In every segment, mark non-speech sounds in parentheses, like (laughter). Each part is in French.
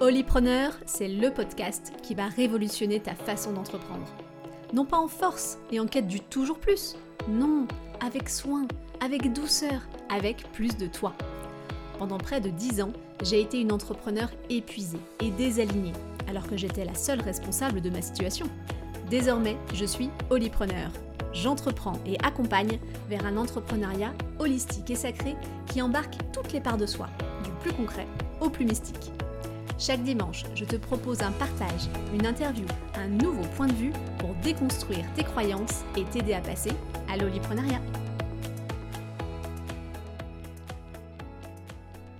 Holypreneur, c'est le podcast qui va révolutionner ta façon d'entreprendre. Non pas en force et en quête du toujours plus, non, avec soin, avec douceur, avec plus de toi. Pendant près de 10 ans, j'ai été une entrepreneur épuisée et désalignée, alors que j'étais la seule responsable de ma situation. Désormais, je suis Holypreneur. J'entreprends et accompagne vers un entrepreneuriat holistique et sacré qui embarque toutes les parts de soi, du plus concret au plus mystique. Chaque dimanche, je te propose un partage, une interview, un nouveau point de vue pour déconstruire tes croyances et t'aider à passer à l'oliprenariat.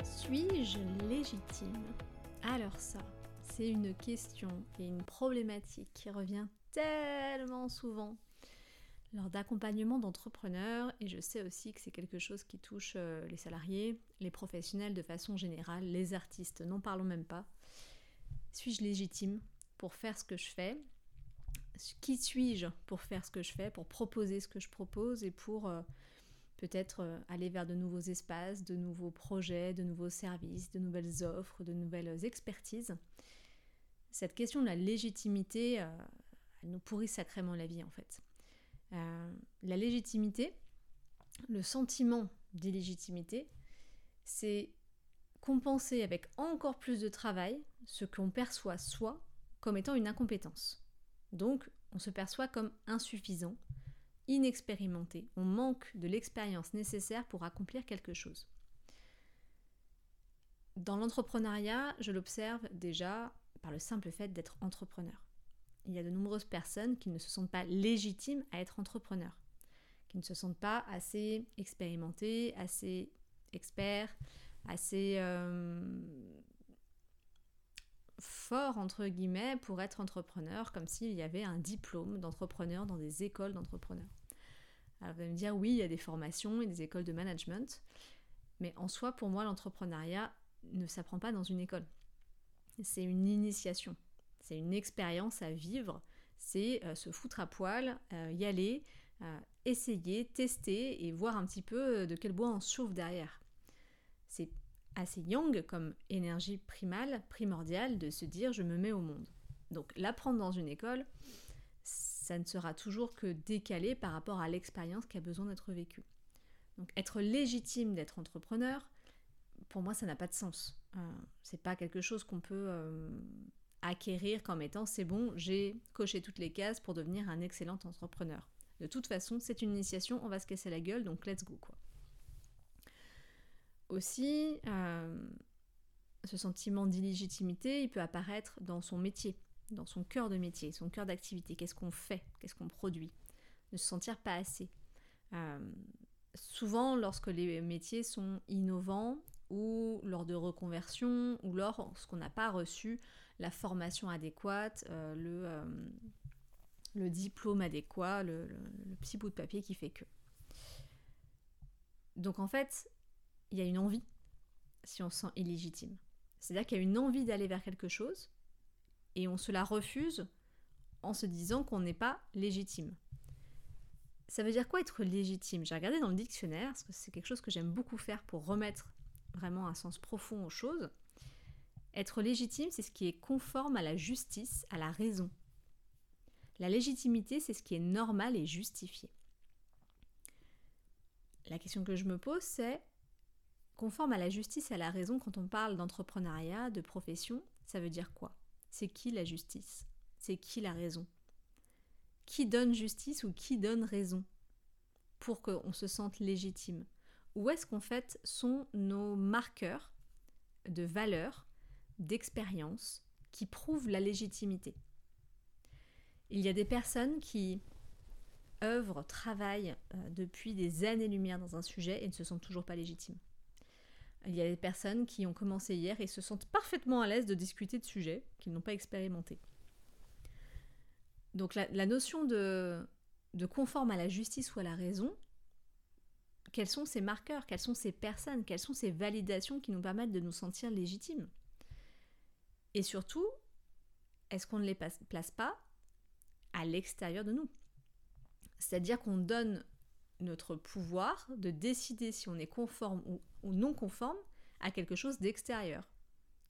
Suis-je légitime? Alors ça, c'est une question et une problématique qui revient tellement souvent lors d'accompagnement d'entrepreneurs et je sais aussi que c'est quelque chose qui touche euh, les salariés, les professionnels de façon générale, les artistes, n'en parlons même pas. Suis-je légitime pour faire ce que je fais? Qui suis-je pour faire ce que je fais, pour proposer ce que je propose et pour euh, peut-être euh, aller vers de nouveaux espaces, de nouveaux projets, de nouveaux services, de nouvelles offres, de nouvelles expertises? Cette question de la légitimité, elle nous pourrit sacrément la vie en fait. Euh, la légitimité, le sentiment d'illégitimité, c'est compenser avec encore plus de travail ce qu'on perçoit soi comme étant une incompétence. Donc, on se perçoit comme insuffisant, inexpérimenté, on manque de l'expérience nécessaire pour accomplir quelque chose. Dans l'entrepreneuriat, je l'observe déjà par le simple fait d'être entrepreneur il y a de nombreuses personnes qui ne se sentent pas légitimes à être entrepreneurs, qui ne se sentent pas assez expérimentés, assez experts, assez euh, forts entre guillemets pour être entrepreneur, comme s'il y avait un diplôme d'entrepreneur dans des écoles d'entrepreneurs. Alors vous allez me dire oui, il y a des formations et des écoles de management, mais en soi, pour moi, l'entrepreneuriat ne s'apprend pas dans une école. C'est une initiation. C'est une expérience à vivre, c'est euh, se foutre à poil, euh, y aller, euh, essayer, tester et voir un petit peu de quel bois on souffle derrière. C'est assez young comme énergie primale, primordiale, de se dire je me mets au monde. Donc l'apprendre dans une école, ça ne sera toujours que décalé par rapport à l'expérience qui a besoin d'être vécue. Donc être légitime d'être entrepreneur, pour moi ça n'a pas de sens. c'est pas quelque chose qu'on peut acquérir comme étant c'est bon, j'ai coché toutes les cases pour devenir un excellent entrepreneur. De toute façon, c'est une initiation, on va se casser la gueule, donc let's go quoi. Aussi, euh, ce sentiment d'illégitimité, il peut apparaître dans son métier, dans son cœur de métier, son cœur d'activité. Qu'est-ce qu'on fait? Qu'est-ce qu'on produit? Ne se sentir pas assez. Euh, souvent, lorsque les métiers sont innovants, ou lors de reconversion, ou lorsqu'on n'a pas reçu la formation adéquate, euh, le, euh, le, diplôme adéquat, le, petit bout de papier qui fait que. Donc en fait, il y a une envie si on se sent illégitime. C'est-à-dire qu'il y a une envie d'aller vers quelque chose et on se la refuse en se disant qu'on n'est pas légitime. Ça veut dire quoi être légitime? J'ai regardé dans le dictionnaire, parce que c'est quelque chose que j'aime beaucoup faire pour remettre vraiment un sens profond aux choses. Être légitime, c'est ce qui est conforme à la justice, à la raison. La légitimité, c'est ce qui est normal et justifié. La question que je me pose, c'est conforme à la justice et à la raison quand on parle d'entrepreneuriat, de profession, ça veut dire quoi? C'est qui la justice? C'est qui la raison? Qui donne justice ou qui donne raison pour qu'on se sente légitime? Où est-ce qu'en fait sont nos marqueurs de valeur d'expérience qui prouvent la légitimité? Il y a des personnes qui œuvrent, travaillent euh, depuis des années-lumière dans un sujet et ne se sentent toujours pas légitimes. Il y a des personnes qui ont commencé hier et se sentent parfaitement à l'aise de discuter de sujets qu'ils n'ont pas expérimentés. Donc la, notion de, de conforme à la justice ou à la raison, quels sont ces marqueurs, quelles sont ces personnes, quelles sont ces validations qui nous permettent de nous sentir légitimes? Et surtout, est-ce qu'on ne les place pas à l'extérieur de nous? C'est-à-dire qu'on donne notre pouvoir de décider si on est conforme ou, non conforme à quelque chose d'extérieur.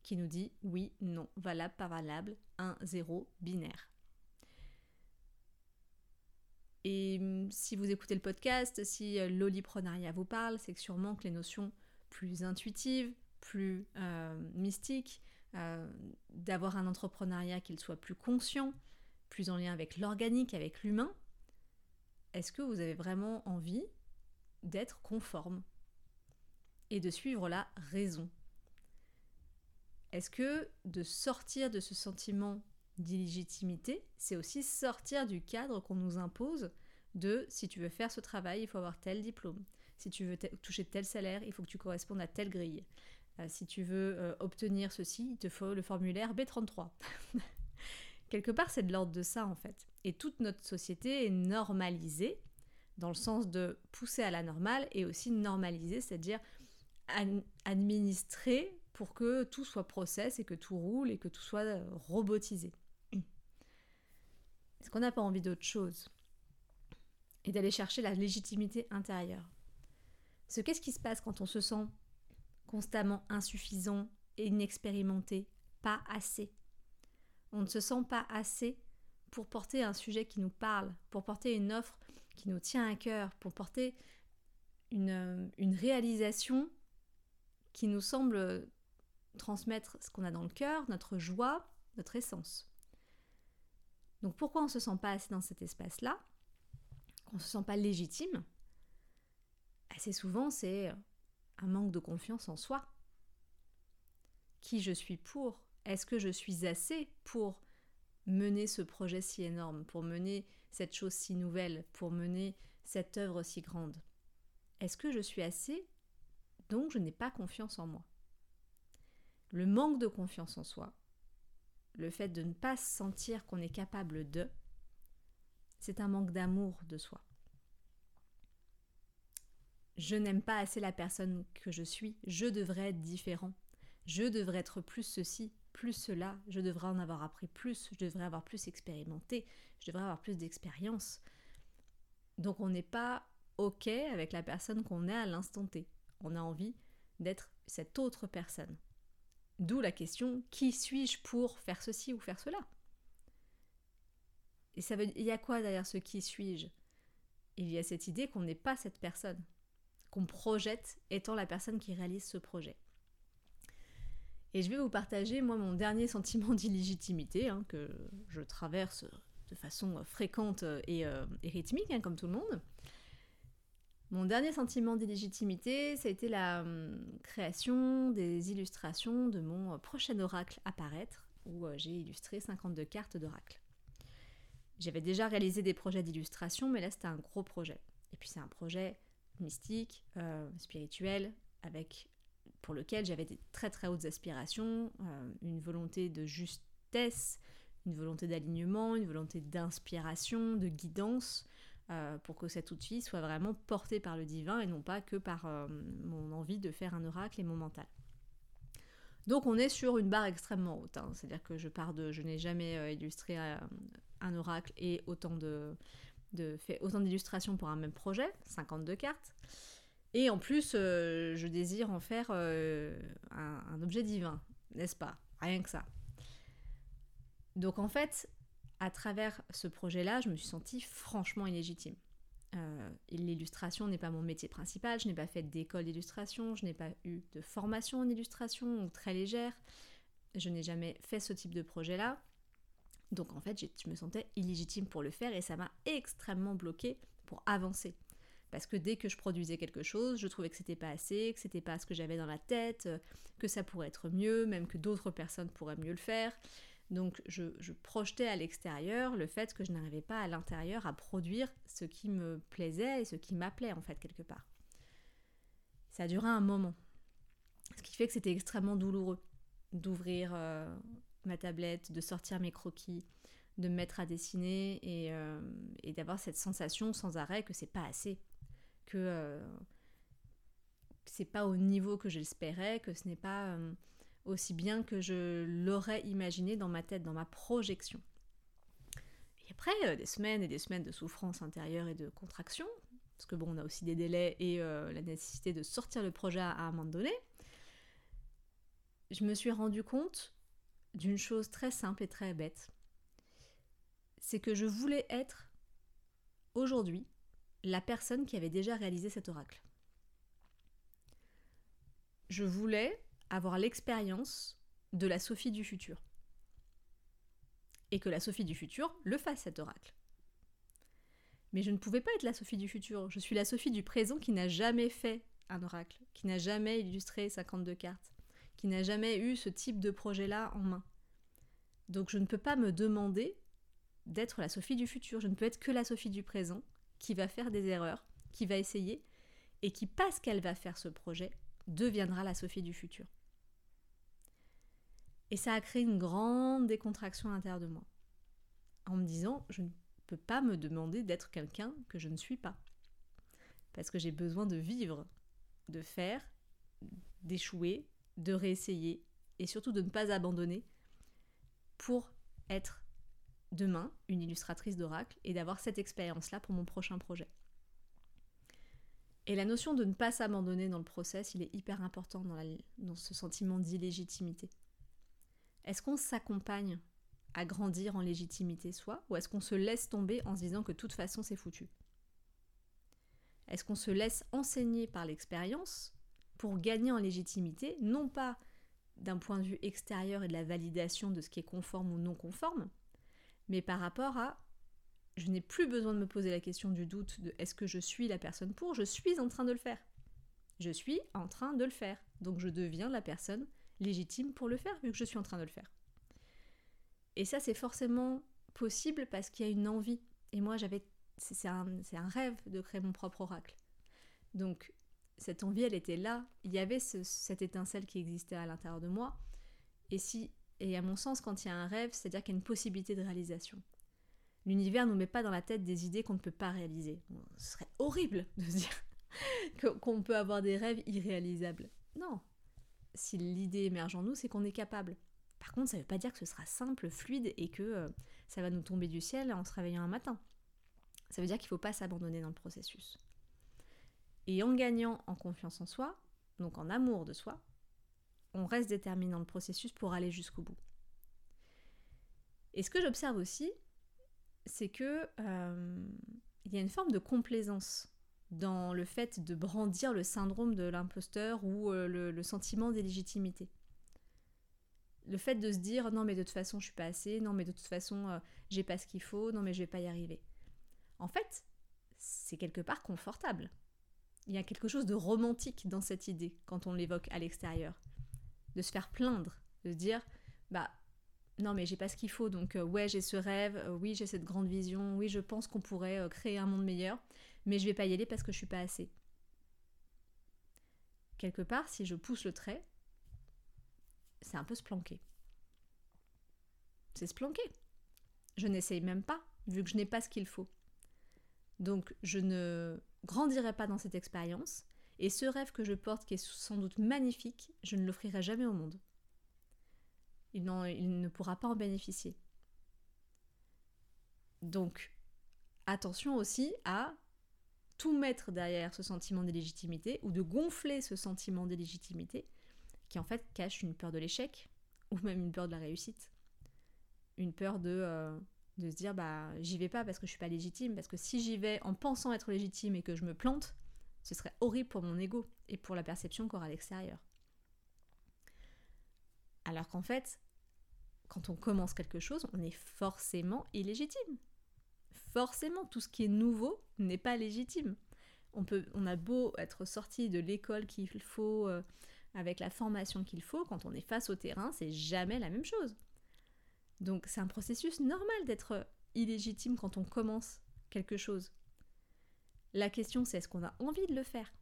qui nous dit oui, non, valable, pas valable, 1, 0, binaire. Et hum, si vous écoutez le podcast, si euh, l'oliprenariat vous parle, c'est que sûrement que les notions plus intuitives, plus euh, mystiques, euh, d'avoir un entrepreneuriat qu'il soit plus conscient, plus en lien avec l'organique, avec l'humain, est-ce que vous avez vraiment envie d'être conforme et de suivre la raison? Est-ce que de sortir de ce sentiment d'illégitimité, c'est aussi sortir du cadre qu'on nous impose de si tu veux faire ce travail, il faut avoir tel diplôme. Si tu veux toucher tel salaire, il faut que tu correspondes à telle grille. Euh, si tu veux euh, obtenir ceci, il te faut le formulaire B33. (laughs) Quelque part, c'est de l'ordre de ça en fait. Et toute notre société est normalisée dans le sens de pousser à la normale et aussi normaliser, c'est-à-dire administrer pour que tout soit process et que tout roule et que tout soit euh, robotisé. Est-ce qu'on n'a pas envie d'autre chose Et d'aller chercher la légitimité intérieure? Ce qu'est-ce qui se passe quand on se sent constamment insuffisant et inexpérimenté, pas assez? On ne se sent pas assez pour porter un sujet qui nous parle, pour porter une offre qui nous tient à cœur, pour porter une, une réalisation qui nous semble transmettre ce qu'on a dans le cœur, notre joie, notre essence. Donc pourquoi on ne se sent pas assez dans cet espace-là On ne se sent pas légitime? Assez souvent, c'est un manque de confiance en soi. Qui je suis pour? Est-ce que je suis assez pour mener ce projet si énorme, pour mener cette chose si nouvelle, pour mener cette œuvre si grande? Est-ce que je suis assez? Donc je n'ai pas confiance en moi. Le manque de confiance en soi, le fait de ne pas sentir qu'on est capable de, c'est un manque d'amour de soi. Je n'aime pas assez la personne que je suis, je devrais être différent, je devrais être plus ceci, plus cela, je devrais en avoir appris plus, je devrais avoir plus expérimenté, je devrais avoir plus d'expérience. Donc on n'est pas OK avec la personne qu'on est à l'instant T. On a envie d'être cette autre personne. D'où la question qui suis-je pour faire ceci ou faire cela? Et ça veut, il y a quoi derrière ce qui suis-je? Il y a cette idée qu'on n'est pas cette personne, qu'on projette étant la personne qui réalise ce projet. Et je vais vous partager, moi, mon dernier (laughs) sentiment d'illégitimité, hein, que je traverse de façon fréquente et, euh, rythmique, hein, comme tout le monde. Mon dernier sentiment d'illégitimité, ça a été la hum, création des illustrations de mon euh, prochain oracle apparaître, où euh, j'ai illustré 52 cartes d'oracle. J'avais déjà réalisé des projets d'illustration, mais là c'était un gros projet. Et puis c'est un projet mystique, euh, spirituel, avec pour lequel j'avais des très très hautes aspirations, une volonté de justesse, une volonté d'alignement, une volonté d'inspiration, de guidance, euh, pour que cet outil soit vraiment porté par le divin et non pas que par euh, mon envie de faire un oracle et mon mental. Donc on est sur une barre extrêmement haute, hein. c'est-à-dire que je pars de, je n'ai jamais euh, illustré un oracle et autant de, autant d'illustrations pour un même projet, 52 cartes. Et en plus, je désire en faire un objet divin, n'est-ce pas? Rien que ça. Donc en fait, à travers ce projet-là, je me suis sentie franchement illégitime. Euh, l'illustration n'est pas mon métier principal, je n'ai pas fait d'école d'illustration, je n'ai pas eu de formation en illustration ou très légère, je n'ai jamais fait ce type de projet-là. Donc en fait, je me sentais illégitime pour le faire et ça m'a extrêmement bloqué pour avancer. Parce que dès que je produisais quelque chose, je trouvais que c'était pas assez, que c'était pas ce que j'avais dans la tête, que ça pourrait être mieux, même que d'autres personnes pourraient mieux le faire. Donc je, projetais à l'extérieur le fait que je n'arrivais pas à l'intérieur à produire ce qui me plaisait et ce qui m'appelait en fait quelque part. Ça a duré un moment. Ce qui fait que c'était extrêmement douloureux d'ouvrir euh, ma tablette, de sortir mes croquis, de me mettre à dessiner et, euh, d'avoir cette sensation sans arrêt que c'est pas assez, que euh, c'est pas au niveau que j'espérais, que ce n'est pas aussi bien que je l'aurais imaginé dans ma tête, dans ma projection. Et après, euh, des semaines et des semaines de souffrance intérieure et de contraction, parce que bon, on a aussi des délais et euh, la nécessité de sortir le projet à, un moment donné, je me suis rendu compte d'une chose très simple et très bête. C'est que je voulais être aujourd'hui la personne qui avait déjà réalisé cet oracle. Je voulais avoir l'expérience de la Sophie du futur. Et que la Sophie du futur le fasse cet oracle. Mais je ne pouvais pas être la Sophie du futur. Je suis la Sophie du présent qui n'a jamais fait un oracle, qui n'a jamais illustré 52 cartes, qui n'a jamais eu ce type de projet-là en main. Donc je ne peux pas me demander d'être la Sophie du futur. Je ne peux être que la Sophie du présent qui va faire des erreurs, qui va essayer, et qui, parce qu'elle va faire ce projet, deviendra la Sophie du futur. Et ça a créé une grande décontraction à l'intérieur de moi. En me disant, je ne peux pas me demander d'être quelqu'un que je ne suis pas. Parce que j'ai besoin de vivre, de faire, d'échouer, de réessayer, et surtout de ne pas abandonner pour être demain une illustratrice d'oracle et d'avoir cette expérience-là pour mon prochain projet. Et la notion de ne pas s'abandonner dans le process, il est hyper important dans, dans ce sentiment d'illégitimité. Est-ce qu'on s'accompagne à grandir en légitimité soi ou est-ce qu'on se laisse tomber en se disant que de toute façon c'est foutu? Est-ce qu'on se laisse enseigner par l'expérience pour gagner en légitimité, non pas d'un point de vue extérieur et de la validation de ce qui est conforme ou non conforme, mais par rapport à je n'ai plus besoin de me poser la question du doute de est-ce que je suis la personne pour, je suis en train de le faire. Je suis en train de le faire. Donc je deviens la personne légitime pour le faire vu que je suis en train de le faire. Et ça c'est forcément possible parce qu'il y a une envie. Et moi j'avais c'est un, un, rêve de créer mon propre oracle. Donc cette envie elle était là, il y avait cette étincelle qui existait à l'intérieur de moi. Et si et à mon sens, quand il y a un rêve, c'est-à-dire qu'il y a une possibilité de réalisation. L'univers ne nous met pas dans la tête des idées qu'on ne peut pas réaliser. ce serait horrible de se dire (laughs) qu'on peut avoir des rêves irréalisables. Non. Si l'idée émerge en nous, c'est qu'on est capable. Par contre, ça ne veut pas dire que ce sera simple, fluide et que euh, ça va nous tomber du ciel en se réveillant un matin. Ça veut dire qu'il ne faut pas s'abandonner dans le processus. Et en gagnant en confiance en soi, donc en amour de soi, on reste déterminé dans le processus pour aller jusqu'au bout. Et ce que j'observe aussi, c'est que euh, il y a une forme de complaisance dans le fait de brandir le syndrome de l'imposteur ou euh, le, sentiment d'illégitimité. Le fait de se dire non mais de toute façon je suis pas assez, non mais de toute façon euh, j'ai pas ce qu'il faut, non mais je vais pas y arriver. En fait, c'est quelque part confortable. Il y a quelque chose de romantique dans cette idée quand on l'évoque à l'extérieur de se faire plaindre, de se dire bah non mais j'ai pas ce qu'il faut donc euh, ouais j'ai ce rêve, oui j'ai cette grande vision, oui je pense qu'on pourrait créer un monde meilleur, mais je vais pas y aller parce que je suis pas assez. Quelque part, si je pousse le trait, c'est un peu se planquer. C'est se planquer. Je n'essaye même pas, vu que je n'ai pas ce qu'il faut. Donc je ne grandirai pas dans cette expérience, et ce rêve que je porte, qui est sans doute magnifique, je ne l'offrirai jamais au monde. Il, il, ne pourra pas en bénéficier. Donc, attention aussi à tout mettre derrière ce sentiment d'illégitimité ou de gonfler ce sentiment d'illégitimité qui en fait cache une peur de l'échec (laughs) ou même une peur de la réussite. Une peur de, euh, de se dire bah j'y vais pas parce que je suis pas légitime, parce que si j'y vais en pensant être légitime et que je me plante, ce serait horrible pour mon ego et pour la perception qu'aura l'extérieur. Alors qu'en fait, quand on commence quelque chose, on est forcément illégitime. Forcément, tout ce qui est nouveau n'est pas légitime. On, peut, on a beau être sorti de l'école qu'il faut, euh, avec la formation qu'il faut, quand on est face au terrain, c'est jamais la même chose. Donc c'est un processus normal d'être illégitime quand on commence quelque chose. La question, c'est est-ce qu'on a envie de le faire?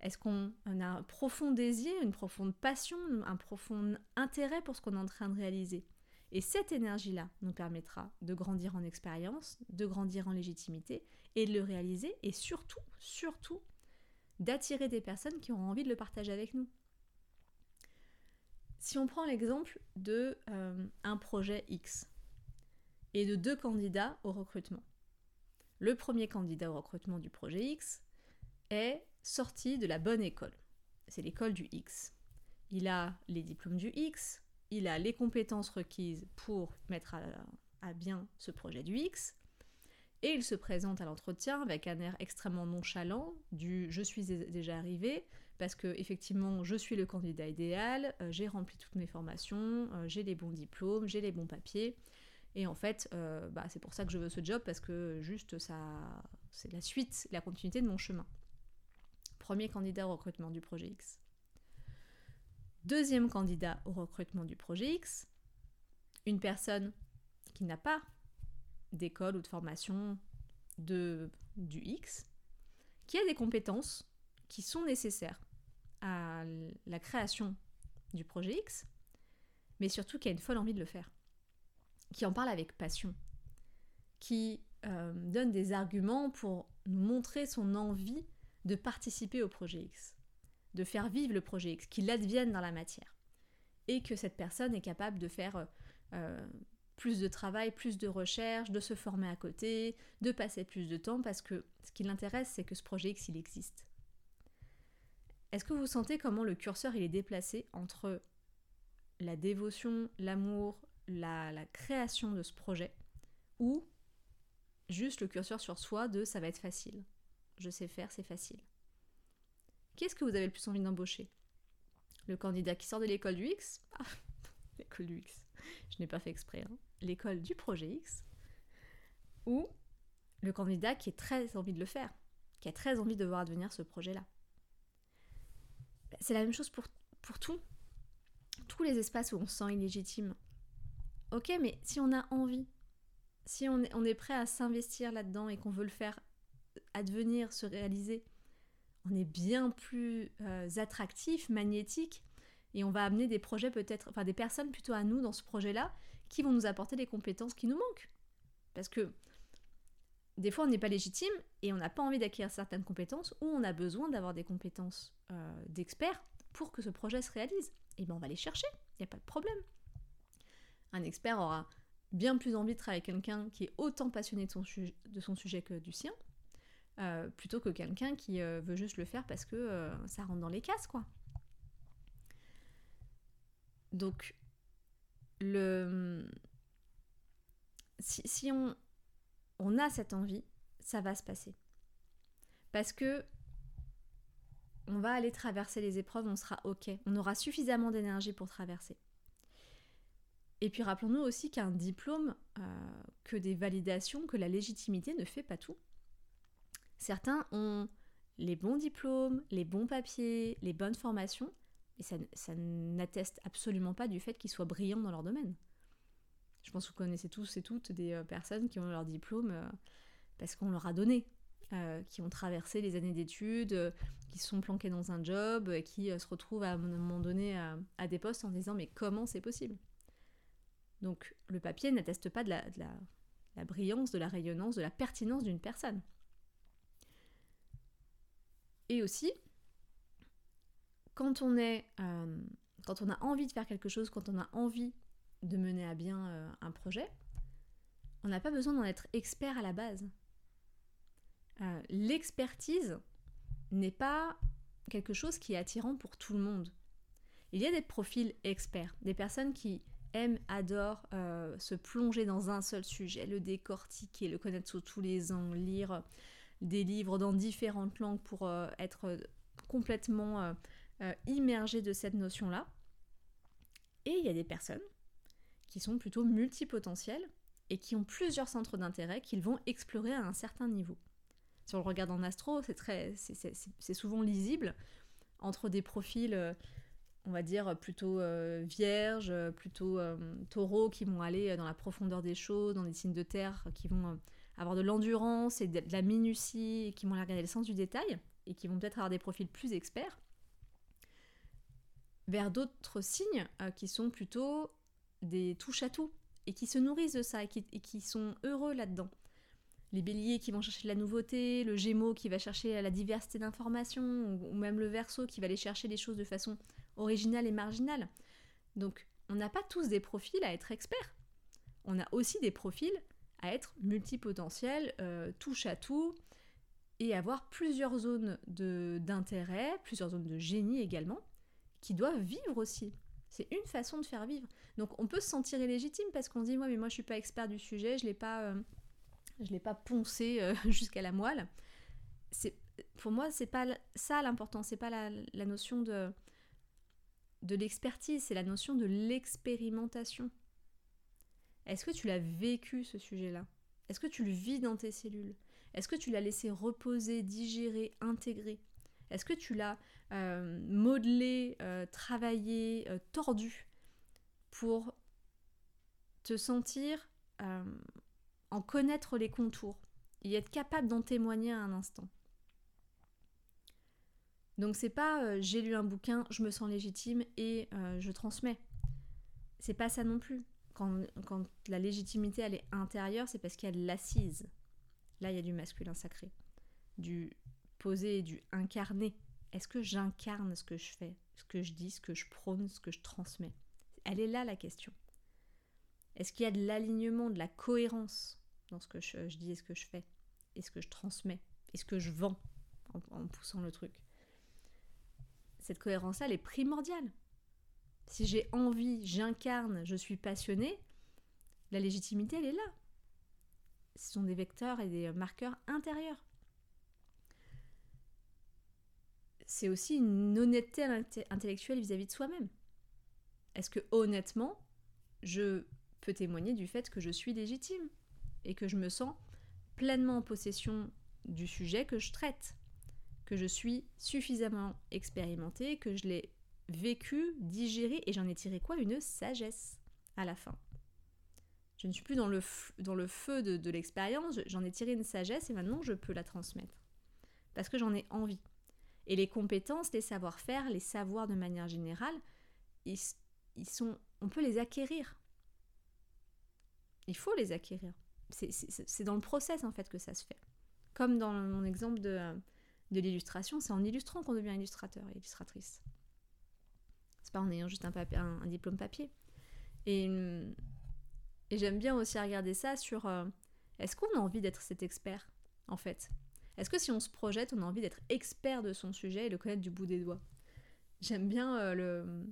Est-ce qu'on a un profond désir, une profonde passion, un profond intérêt pour ce qu'on est en train de réaliser? Et cette énergie-là nous permettra de grandir en expérience, de grandir en légitimité et de le réaliser et surtout, surtout, d'attirer des personnes qui auront envie de le partager avec nous. Si on prend l'exemple de euh, un projet X et de deux candidats au recrutement, le premier candidat au recrutement du projet X est sorti de la bonne école. C'est l'école du X. il a les diplômes du X, il a les compétences requises pour mettre à, bien ce projet du X, et il se présente à l'entretien avec un air extrêmement nonchalant du je suis déjà arrivé parce que effectivement je suis le candidat idéal, euh, j'ai rempli toutes mes formations, euh, j'ai les bons diplômes, j'ai les bons papiers. Et en fait, euh, bah, c'est pour ça que je veux ce job parce que juste ça, c'est la suite, la continuité de mon chemin. Premier candidat au recrutement du projet X. Deuxième candidat au recrutement du projet X, une personne qui n'a pas d'école ou de formation de, du X, qui a des compétences qui sont nécessaires à la création du projet X, mais surtout qui a une folle envie de le faire, qui en parle avec passion, qui euh, donne des arguments pour montrer son envie de participer au projet X de faire vivre le projet qu'il advienne dans la matière. Et que cette personne est capable de faire euh, plus de travail, plus de recherche, de se former à côté, de passer plus de temps, parce que ce qui l'intéresse, c'est que ce projet X, il existe. Est-ce que vous sentez comment le curseur, il est déplacé entre la dévotion, l'amour, la, la création de ce projet, ou juste le curseur sur soi de ça va être facile. Je sais faire, c'est facile. Qu'est-ce que vous avez le plus envie d'embaucher? Le candidat qui sort de l'école du X? Ah, (laughs) L'école du X. Je n'ai pas fait exprès. Hein. L'école du projet X. Ou le candidat qui a très envie de le faire, qui a très envie de voir advenir ce projet-là. C'est la même chose pour, pour tout. Tous les espaces où on se sent illégitime. Ok, mais si on a envie, si on est, on est prêt à s'investir là-dedans et qu'on veut le faire advenir, se réaliser, on est bien plus euh, attractif, magnétique, et on va amener des projets peut-être, enfin des personnes plutôt à nous dans ce projet-là, qui vont nous apporter des compétences qui nous manquent. Parce que des fois, on n'est pas légitime et on n'a pas envie d'acquérir certaines compétences, ou on a besoin d'avoir des compétences euh, d'experts pour que ce projet se réalise. Et bien on va les chercher, il n'y a pas de problème. Un expert aura bien plus envie de travailler avec quelqu'un qui est autant passionné de son sujet que du sien, euh, plutôt que quelqu'un qui euh, veut juste le faire parce que euh, ça rentre dans les cases, quoi. Donc, le... si, on, on a cette envie, ça va se passer. Parce que on va aller traverser les épreuves, on sera OK. On aura suffisamment d'énergie pour traverser. Et puis rappelons-nous aussi qu'un diplôme, que des validations, que la légitimité ne fait pas tout. Certains ont les bons diplômes, les bons papiers, les bonnes formations, et ça, n'atteste absolument pas du fait qu'ils soient brillants dans leur domaine. Je pense que vous connaissez tous et toutes des euh, personnes qui ont leur diplôme euh, parce qu'on leur a donné, euh, qui ont traversé les années d'études, qui sont planqués dans un job, qui se retrouvent à un moment donné à, des postes en disant mais comment c'est possible? Donc le papier n'atteste pas de la brillance, de la rayonnance, de la pertinence d'une personne. Et aussi, quand on, est, euh, quand on a envie de faire quelque chose, quand on a envie de mener à bien euh, un projet, on n'a pas besoin d'en être expert à la base. Euh, l'expertise n'est pas quelque chose qui est attirant pour tout le monde. Il y a des profils experts, des personnes qui aiment, adorent se plonger dans un seul sujet, le décortiquer, le connaître sous tous les angles, lire des livres dans différentes langues pour euh, être complètement euh, euh, immergé de cette notion-là. Et il y a des personnes qui sont plutôt multipotentielles et qui ont plusieurs centres d'intérêt qu'ils vont explorer à un certain niveau. Si on le regarde en astro, c'est très, c'est souvent lisible entre des profils, on va dire plutôt vierges, plutôt taureaux qui vont aller dans la profondeur des choses, dans des signes de terre qui vont avoir de l'endurance et de la minutie, qui vont regarder le sens du détail, et qui vont peut-être avoir des profils plus experts, vers d'autres signes euh, qui sont plutôt des touches-à-tout, et qui se nourrissent de ça, et qui, sont heureux là-dedans. Les béliers qui vont chercher de la nouveauté, le gémeaux qui va chercher la diversité d'informations, ou même le verso qui va aller chercher les choses de façon originale et marginale. Donc, on n'a pas tous des profils à être experts. On a aussi des profils à être multipotentiel, euh, touche à tout, et avoir plusieurs zones d'intérêt, plusieurs zones de génie également, qui doivent vivre aussi. C'est une façon de faire vivre. Donc on peut se sentir illégitime parce qu'on dit, moi, mais moi je suis pas expert du sujet, je l'ai euh, l'ai pas poncé euh, (laughs) jusqu'à la moelle. Pour moi, c'est pas ça l'important, c'est pas la, la, notion de, de l'expertise, c'est la notion de l'expérimentation. Est-ce que tu l'as vécu ce sujet-là? Est-ce que tu le vis dans tes cellules? Est-ce que tu l'as laissé reposer, digérer, intégrer? Est-ce que tu l'as euh, modelé, euh, travaillé, euh, tordu pour te sentir en connaître les contours et être capable d'en témoigner à un instant? Donc c'est pas j'ai lu un bouquin, je me sens légitime et je transmets. C'est pas ça non plus quand, la légitimité elle est intérieure, c'est parce qu'il y a de l'assise. Là, il y a du masculin sacré, du posé, du incarné. Est-ce que j'incarne ce que je fais, ce que je dis, ce que je prône, ce que je transmets? Elle est là la question. Est-ce qu'il y a de l'alignement, de la cohérence dans ce que je, dis et ce que je fais, et ce que je transmets, et ce que je vends en, poussant le truc? Cette cohérence-là, elle est primordiale. Si j'ai envie, j'incarne, je suis passionnée, la légitimité, elle est là. Ce sont des vecteurs et des marqueurs intérieurs. C'est aussi une honnêteté intellectuelle vis-à-vis de soi-même. Est-ce que honnêtement, je peux témoigner du fait que je suis légitime et que je me sens pleinement en possession du sujet que je traite, que je suis suffisamment expérimentée, que je l'ai vécu, digéré, et j'en ai tiré quoi? Une sagesse à la fin. Je ne suis plus dans le, feu de, l'expérience, j'en ai tiré une sagesse et maintenant je peux la transmettre. Parce que j'en ai envie. Et les compétences, les savoir-faire, les savoirs de manière générale, ils, ils, sont, on peut les acquérir. Il faut les acquérir. C'est dans le process en fait que ça se fait. Comme dans mon exemple de l'illustration, c'est en illustrant qu'on devient illustrateur et illustratrice pas en ayant juste un, diplôme papier. Et, et j'aime bien aussi regarder ça sur euh, est-ce qu'on a envie d'être cet expert en fait? Est-ce que si on se projette, on a envie d'être expert de son sujet et le connaître du bout des doigts? J'aime bien euh, le,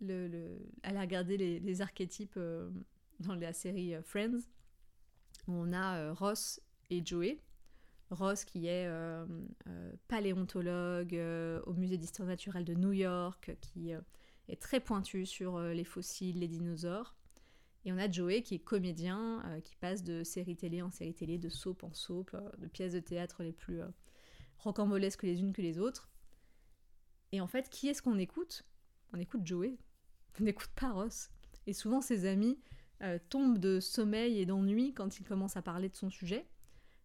le, le, aller regarder les, les archétypes euh, dans la série Friends où on a Ross et Joey. Ross qui est paléontologue au musée d'histoire naturelle de New York, qui est très pointu sur euh, les fossiles, les dinosaures. Et on a Joey qui est comédien, euh, qui passe de série télé en série télé, de soap en soap, euh, de pièces de théâtre les plus rocambolesques les unes que les autres. Et en fait, qui est-ce qu'on écoute? On écoute Joey, on n'écoute pas Ross. Et souvent, ses amis tombent de sommeil et d'ennui quand il commence à parler de son sujet.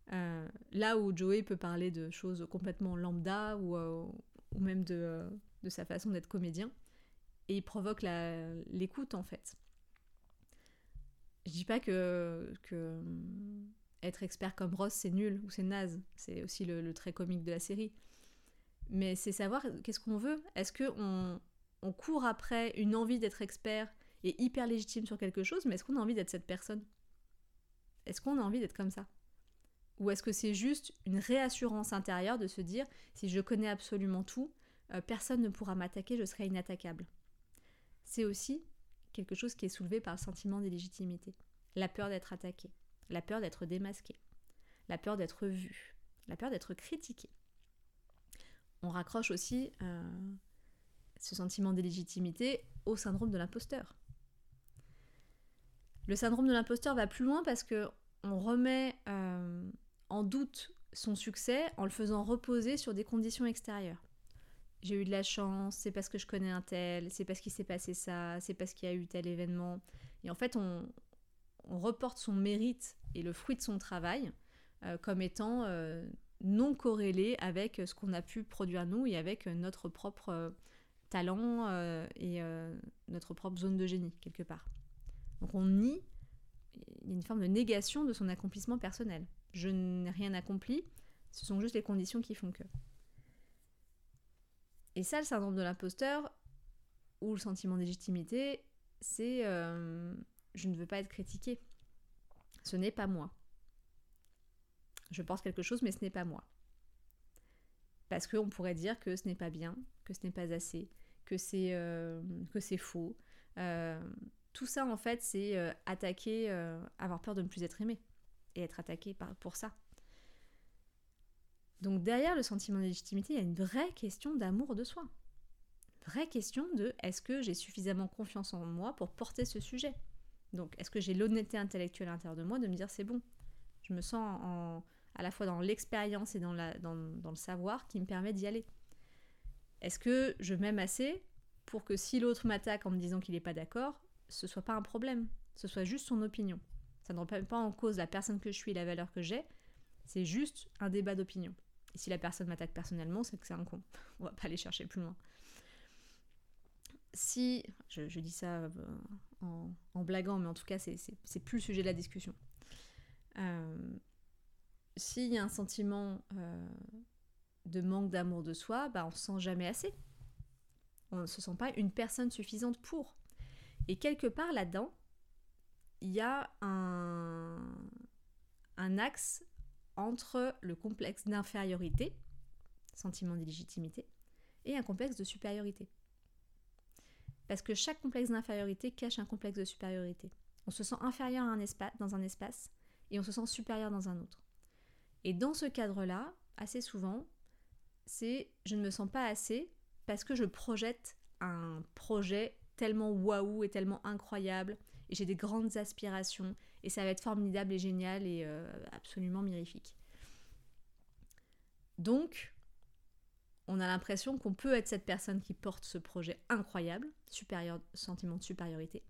Là où Joey peut parler de choses complètement lambda ou, ou même de, de, sa façon d'être comédien et il provoque l'écoute en fait. Je dis pas que, être expert comme Ross c'est nul ou c'est naze, c'est aussi le, trait comique de la série. Mais c'est savoir qu'est-ce qu'on veut. Est-ce qu'on on court après une envie d'être expert et hyper légitime sur quelque chose, mais est-ce qu'on a envie d'être cette personne? Est-ce qu'on a envie d'être comme ça? Ou est-ce que c'est juste une réassurance intérieure de se dire si je connais absolument tout, euh, personne ne pourra m'attaquer, je serai inattaquable c'est aussi quelque chose qui est soulevé par le sentiment d'illégitimité. La peur d'être attaqué, la peur d'être démasqué, la peur d'être vu, la peur d'être critiqué. On raccroche aussi euh, ce sentiment d'illégitimité au syndrome de l'imposteur. Le syndrome de l'imposteur va plus loin parce que on remet euh, en doute son succès en le faisant reposer sur des conditions extérieures j'ai eu de la chance, c'est parce que je connais un tel, c'est parce qu'il s'est passé ça, c'est parce qu'il y a eu tel événement. Et en fait, on, reporte son mérite et le fruit de son travail euh, comme étant euh, non corrélé avec ce qu'on a pu produire nous et avec notre propre euh, talent et notre propre zone de génie, quelque part. Donc on nie, une forme de négation de son accomplissement personnel. Je n'ai rien accompli, ce sont juste les conditions qui font que. Et ça, le syndrome de l'imposteur, ou le sentiment de c'est euh, je ne veux pas être critiqué. Ce n'est pas moi. Je pense quelque chose, mais ce n'est pas moi. Parce qu'on pourrait dire que ce n'est pas bien, que ce n'est pas assez, que c'est que c'est faux. tout ça, en fait, c'est attaquer, avoir peur de ne plus être aimé et être attaqué pour ça. Donc derrière le sentiment de légitimité, il y a une vraie question d'amour de soi. Vraie question de est-ce que j'ai suffisamment confiance en moi pour porter ce sujet? Donc est-ce que j'ai l'honnêteté intellectuelle à l'intérieur de moi de me dire c'est bon, je me sens en, à la fois dans l'expérience et dans, le savoir qui me permet d'y aller? Est-ce que je m'aime assez pour que si l'autre m'attaque en me disant qu'il n'est pas d'accord, ce soit pas un problème, ce soit juste son opinion? Ça ne remet pas en cause la personne que je suis et la valeur que j'ai, c'est juste un débat d'opinion. Et si la personne m'attaque personnellement, c'est que c'est un con. (laughs) On va pas aller chercher plus loin. Si, je, dis ça euh, en, blaguant, mais en tout cas, c'est plus le sujet de la discussion. Euh, s'il y a un sentiment euh, de manque d'amour de soi, bah, on se sent jamais assez. On ne se sent pas une personne suffisante pour. Et quelque part là-dedans, il y a un, axe entre le complexe d'infériorité, sentiment d'illégitimité, et un complexe de supériorité. Parce que chaque complexe d'infériorité cache un complexe de supériorité. On se sent inférieur dans un espace et on se sent supérieur dans un autre. Et dans ce cadre-là, assez souvent, c'est je ne me sens pas assez parce que je projette un projet tellement waouh et tellement incroyable j'ai des grandes aspirations et ça va être formidable et génial et euh, absolument mirifique. Donc, on a l'impression qu'on peut être cette personne qui porte ce projet incroyable, sentiment de supériorité,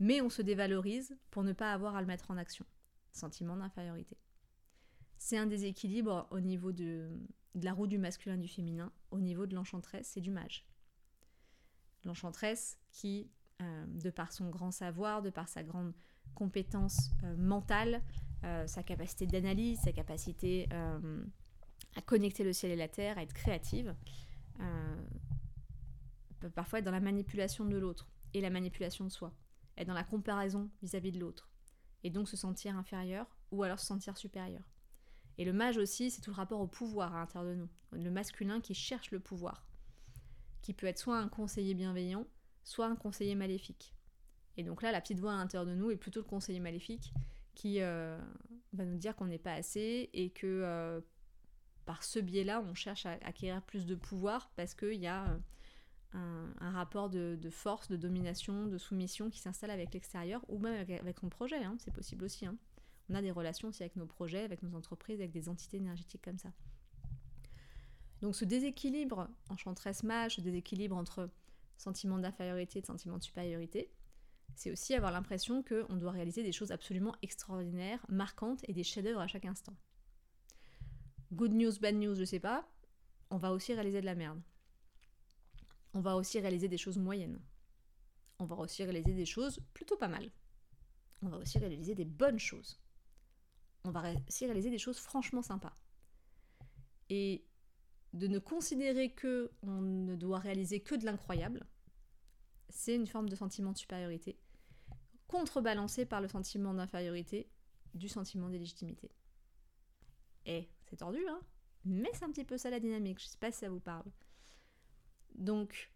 mais on se dévalorise pour ne pas avoir à le mettre en action, sentiment d'infériorité. C'est un déséquilibre au niveau de, la roue du masculin et du féminin, au niveau de l'enchantresse et du mage. L'enchantresse qui, euh, de par son grand savoir, de par sa grande compétence euh, mentale, euh, sa capacité d'analyse, sa capacité à connecter le ciel et la terre, à être créative, peut parfois être dans la manipulation de l'autre et la manipulation de soi, être dans la comparaison vis-à-vis -vis de l'autre, et donc se sentir inférieur ou alors se sentir supérieur. Et le mage aussi, c'est tout le rapport au pouvoir à l'intérieur de nous. Le masculin qui cherche le pouvoir, qui peut être soit un conseiller bienveillant, soit un conseiller maléfique. Et donc là, la petite voix à l'intérieur de nous est plutôt le conseiller maléfique qui euh, va nous dire qu'on n'est pas assez et que euh, par ce biais-là, on cherche à acquérir plus de pouvoir parce qu'il y a euh, un, rapport de, force, de domination, de soumission qui s'installe avec l'extérieur ou même avec, son projet. Hein. c'est possible aussi. Hein on a des relations aussi avec nos projets, avec nos entreprises, avec des entités énergétiques comme ça. Donc ce déséquilibre enchantresse mage, ce déséquilibre entre sentiment d'infériorité et sentiment de supériorité, c'est aussi avoir l'impression qu'on doit réaliser des choses absolument extraordinaires, marquantes et des chefs-d'œuvre à chaque instant. Good news, bad news, je sais pas, on va aussi réaliser de la merde. On va aussi réaliser des choses moyennes. On va aussi réaliser des choses plutôt pas mal. On va aussi réaliser des bonnes choses on va réussir à réaliser des choses franchement sympas. Et de ne considérer que on ne doit réaliser que de l'incroyable, c'est une forme de sentiment de supériorité, contrebalancé par le sentiment d'infériorité du sentiment d'illégitimité. Et c'est tordu, hein Mais c'est un petit peu ça la dynamique, je sais pas si ça vous parle. Donc,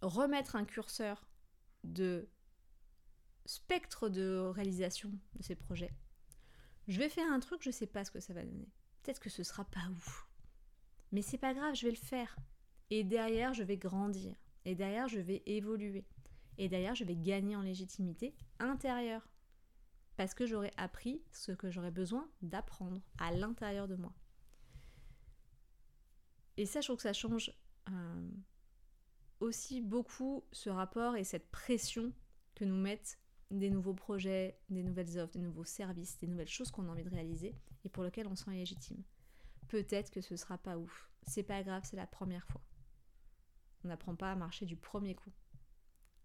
remettre un curseur de spectre de réalisation de ces projets je vais faire un truc, je sais pas ce que ça va donner. Peut-être que ce sera pas ouf. Mais c'est pas grave, je vais le faire. Et derrière, je vais grandir. Et derrière, je vais évoluer. Et derrière, je vais gagner en légitimité intérieure. Parce que j'aurai appris ce que j'aurais besoin d'apprendre à l'intérieur de moi. Et ça, je trouve que ça change euh, aussi beaucoup ce rapport et cette pression que nous mettent des nouveaux projets, des nouvelles offres, des nouveaux services, des nouvelles choses qu'on a envie de réaliser et pour lesquelles on se sent légitime. Peut-être que ce sera pas ouf. C'est pas grave, c'est la première fois. On n'apprend pas à marcher du premier coup.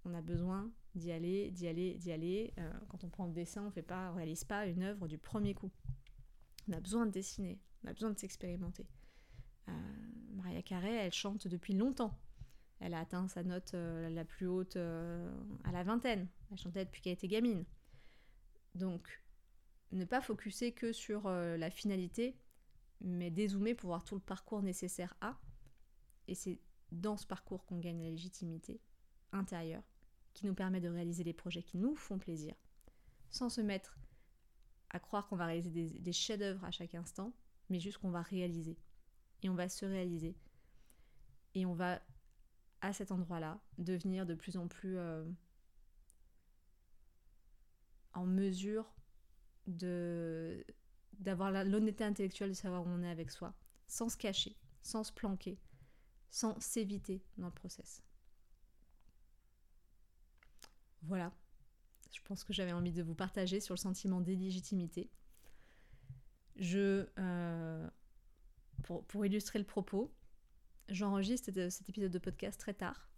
On a besoin d'y aller, d'y aller, d'y aller. Euh, quand on prend le dessin, on fait réalise pas une œuvre du premier coup. On a besoin de dessiner, on a besoin de s'expérimenter. Euh, Maria Carré, elle chante depuis longtemps. Elle a atteint sa note euh, la plus haute à la vingtaine. Elle chantait depuis qu'elle était gamine. Donc, ne pas focuser que sur la finalité, mais dézoomer pour voir tout le parcours nécessaire à. Et c'est dans ce parcours qu'on gagne la légitimité intérieure qui nous permet de réaliser les projets qui nous font plaisir, sans se mettre à croire qu'on va réaliser des, chefs-d'œuvre à chaque instant, mais juste qu'on va réaliser. Et on va se réaliser. Et on va, à cet endroit-là, devenir de plus en plus euh, en mesure de d'avoir l'honnêteté intellectuelle de savoir où on est avec soi, sans se cacher, sans se planquer, sans s'éviter dans le process. Voilà, je pense que j'avais envie de vous partager sur le sentiment d'illégitimité. Je, euh, pour, illustrer le propos, j'enregistre cet épisode de podcast très tard.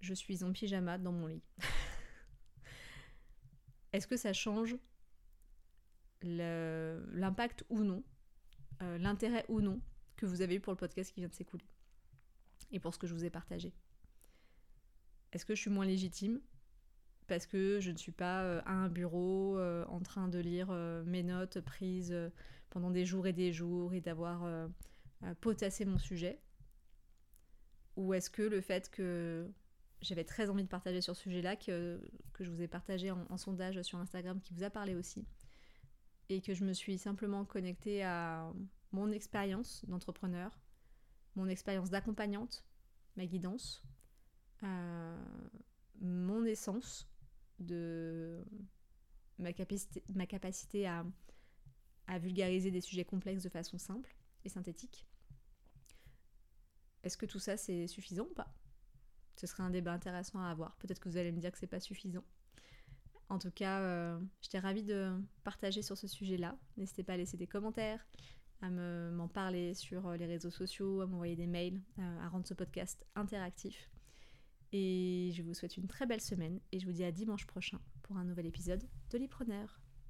Je suis en pyjama dans mon lit. (laughs) Est-ce que ça change l'impact ou non, euh, l'intérêt ou non que vous avez eu pour le podcast qui vient de s'écouler et pour ce que je vous ai partagé. Est-ce que je suis moins légitime parce que je ne suis pas euh, à un bureau euh, en train de lire mes notes prises pendant des jours et des jours et d'avoir potassé mon sujet? Ou est-ce que le fait que j'avais très envie de partager sur ce sujet-là, que, que je vous ai partagé en, sondage sur Instagram qui vous a parlé aussi, et que je me suis simplement connectée à mon expérience d'entrepreneur, mon expérience d'accompagnante, ma guidance, mon essence, de ma capacité, ma capacité à, à vulgariser des sujets complexes de façon simple et synthétique. Est-ce que tout ça c'est suffisant ou pas? Ce serait un débat intéressant à avoir. Peut-être que vous allez me dire que c'est pas suffisant. En tout cas, euh, j'étais ravie de partager sur ce sujet-là. N'hésitez pas à laisser des commentaires, à m'en parler sur les réseaux sociaux, à m'envoyer des mails, euh, à rendre ce podcast interactif. Et je vous souhaite une très belle semaine et je vous dis à dimanche prochain pour un nouvel épisode de l'Ipreneur.